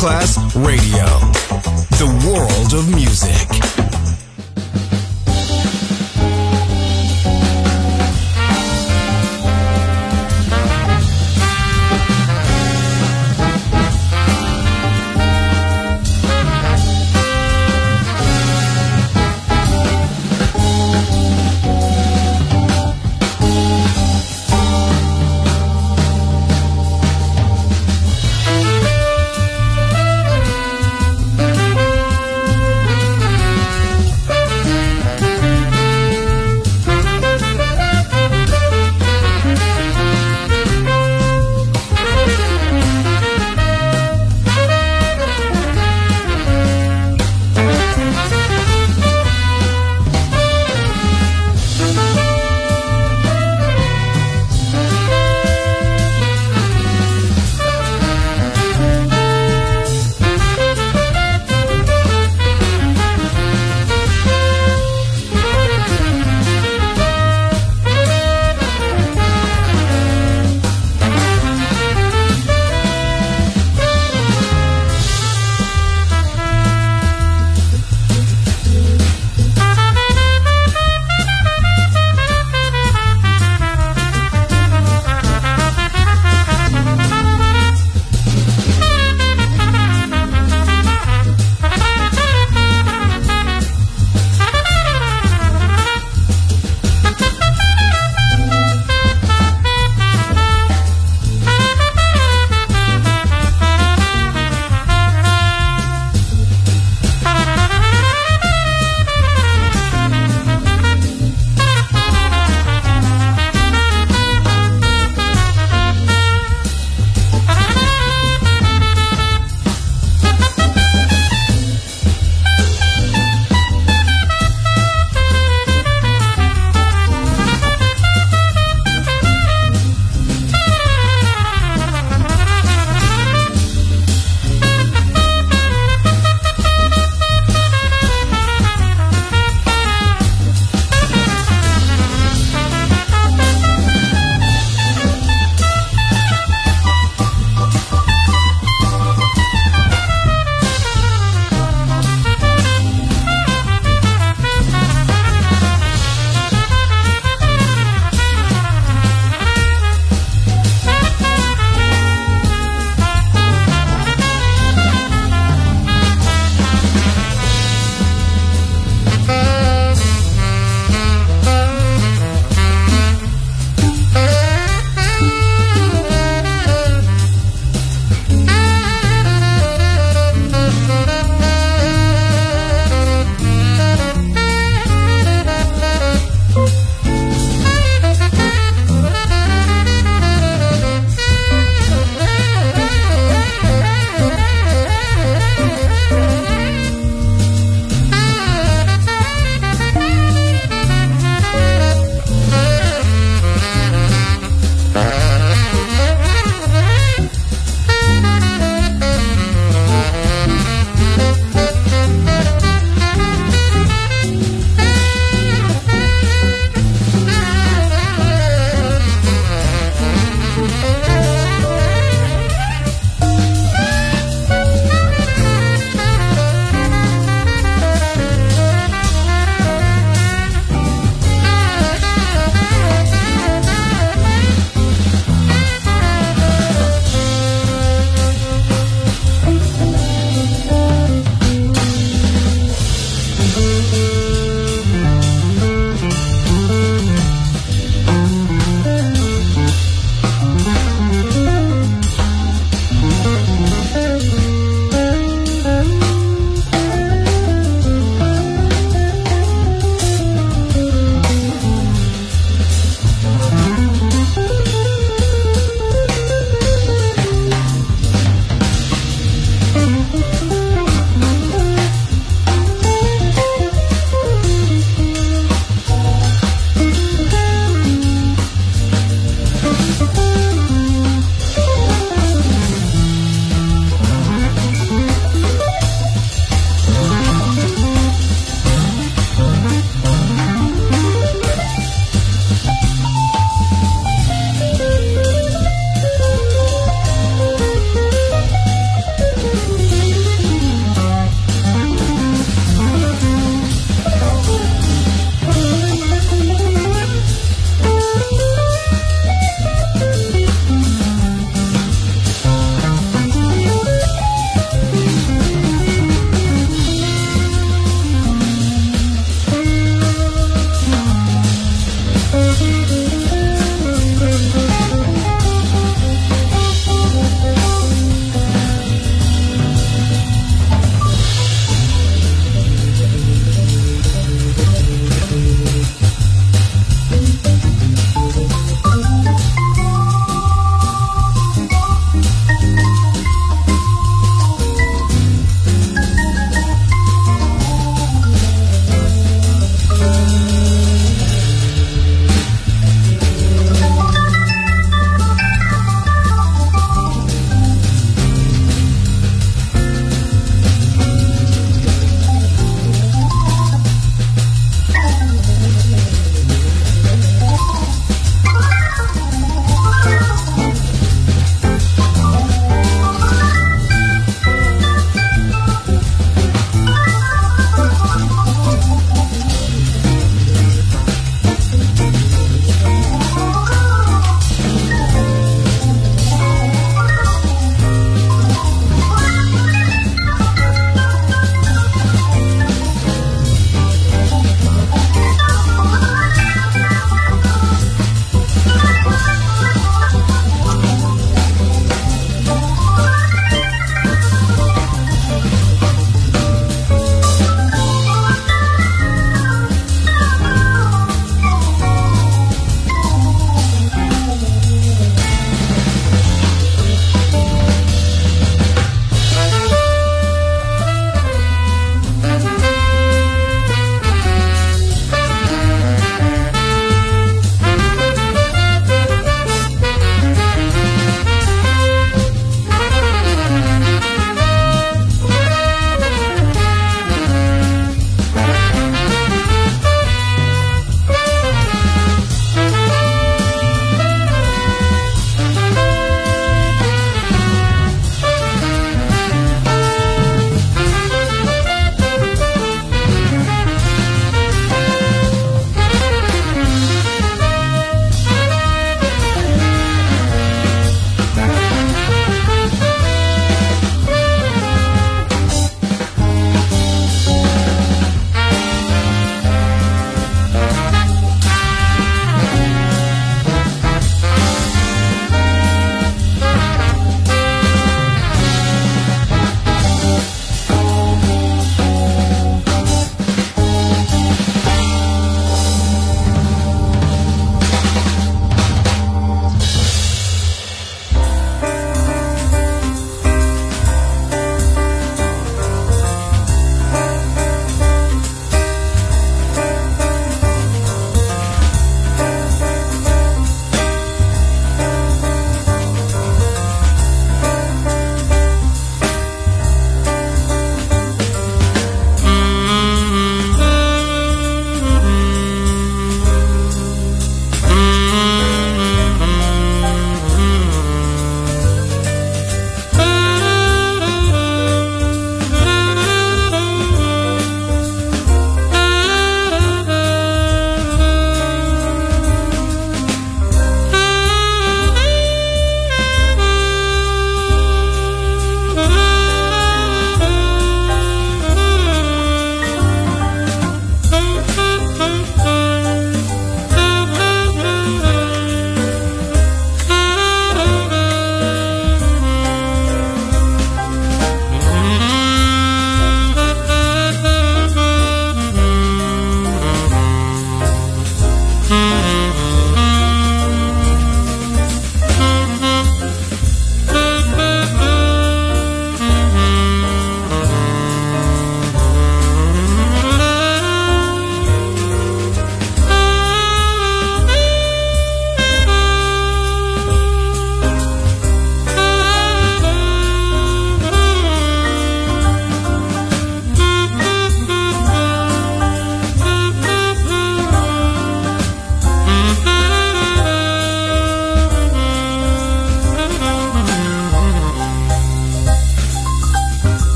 Masterclass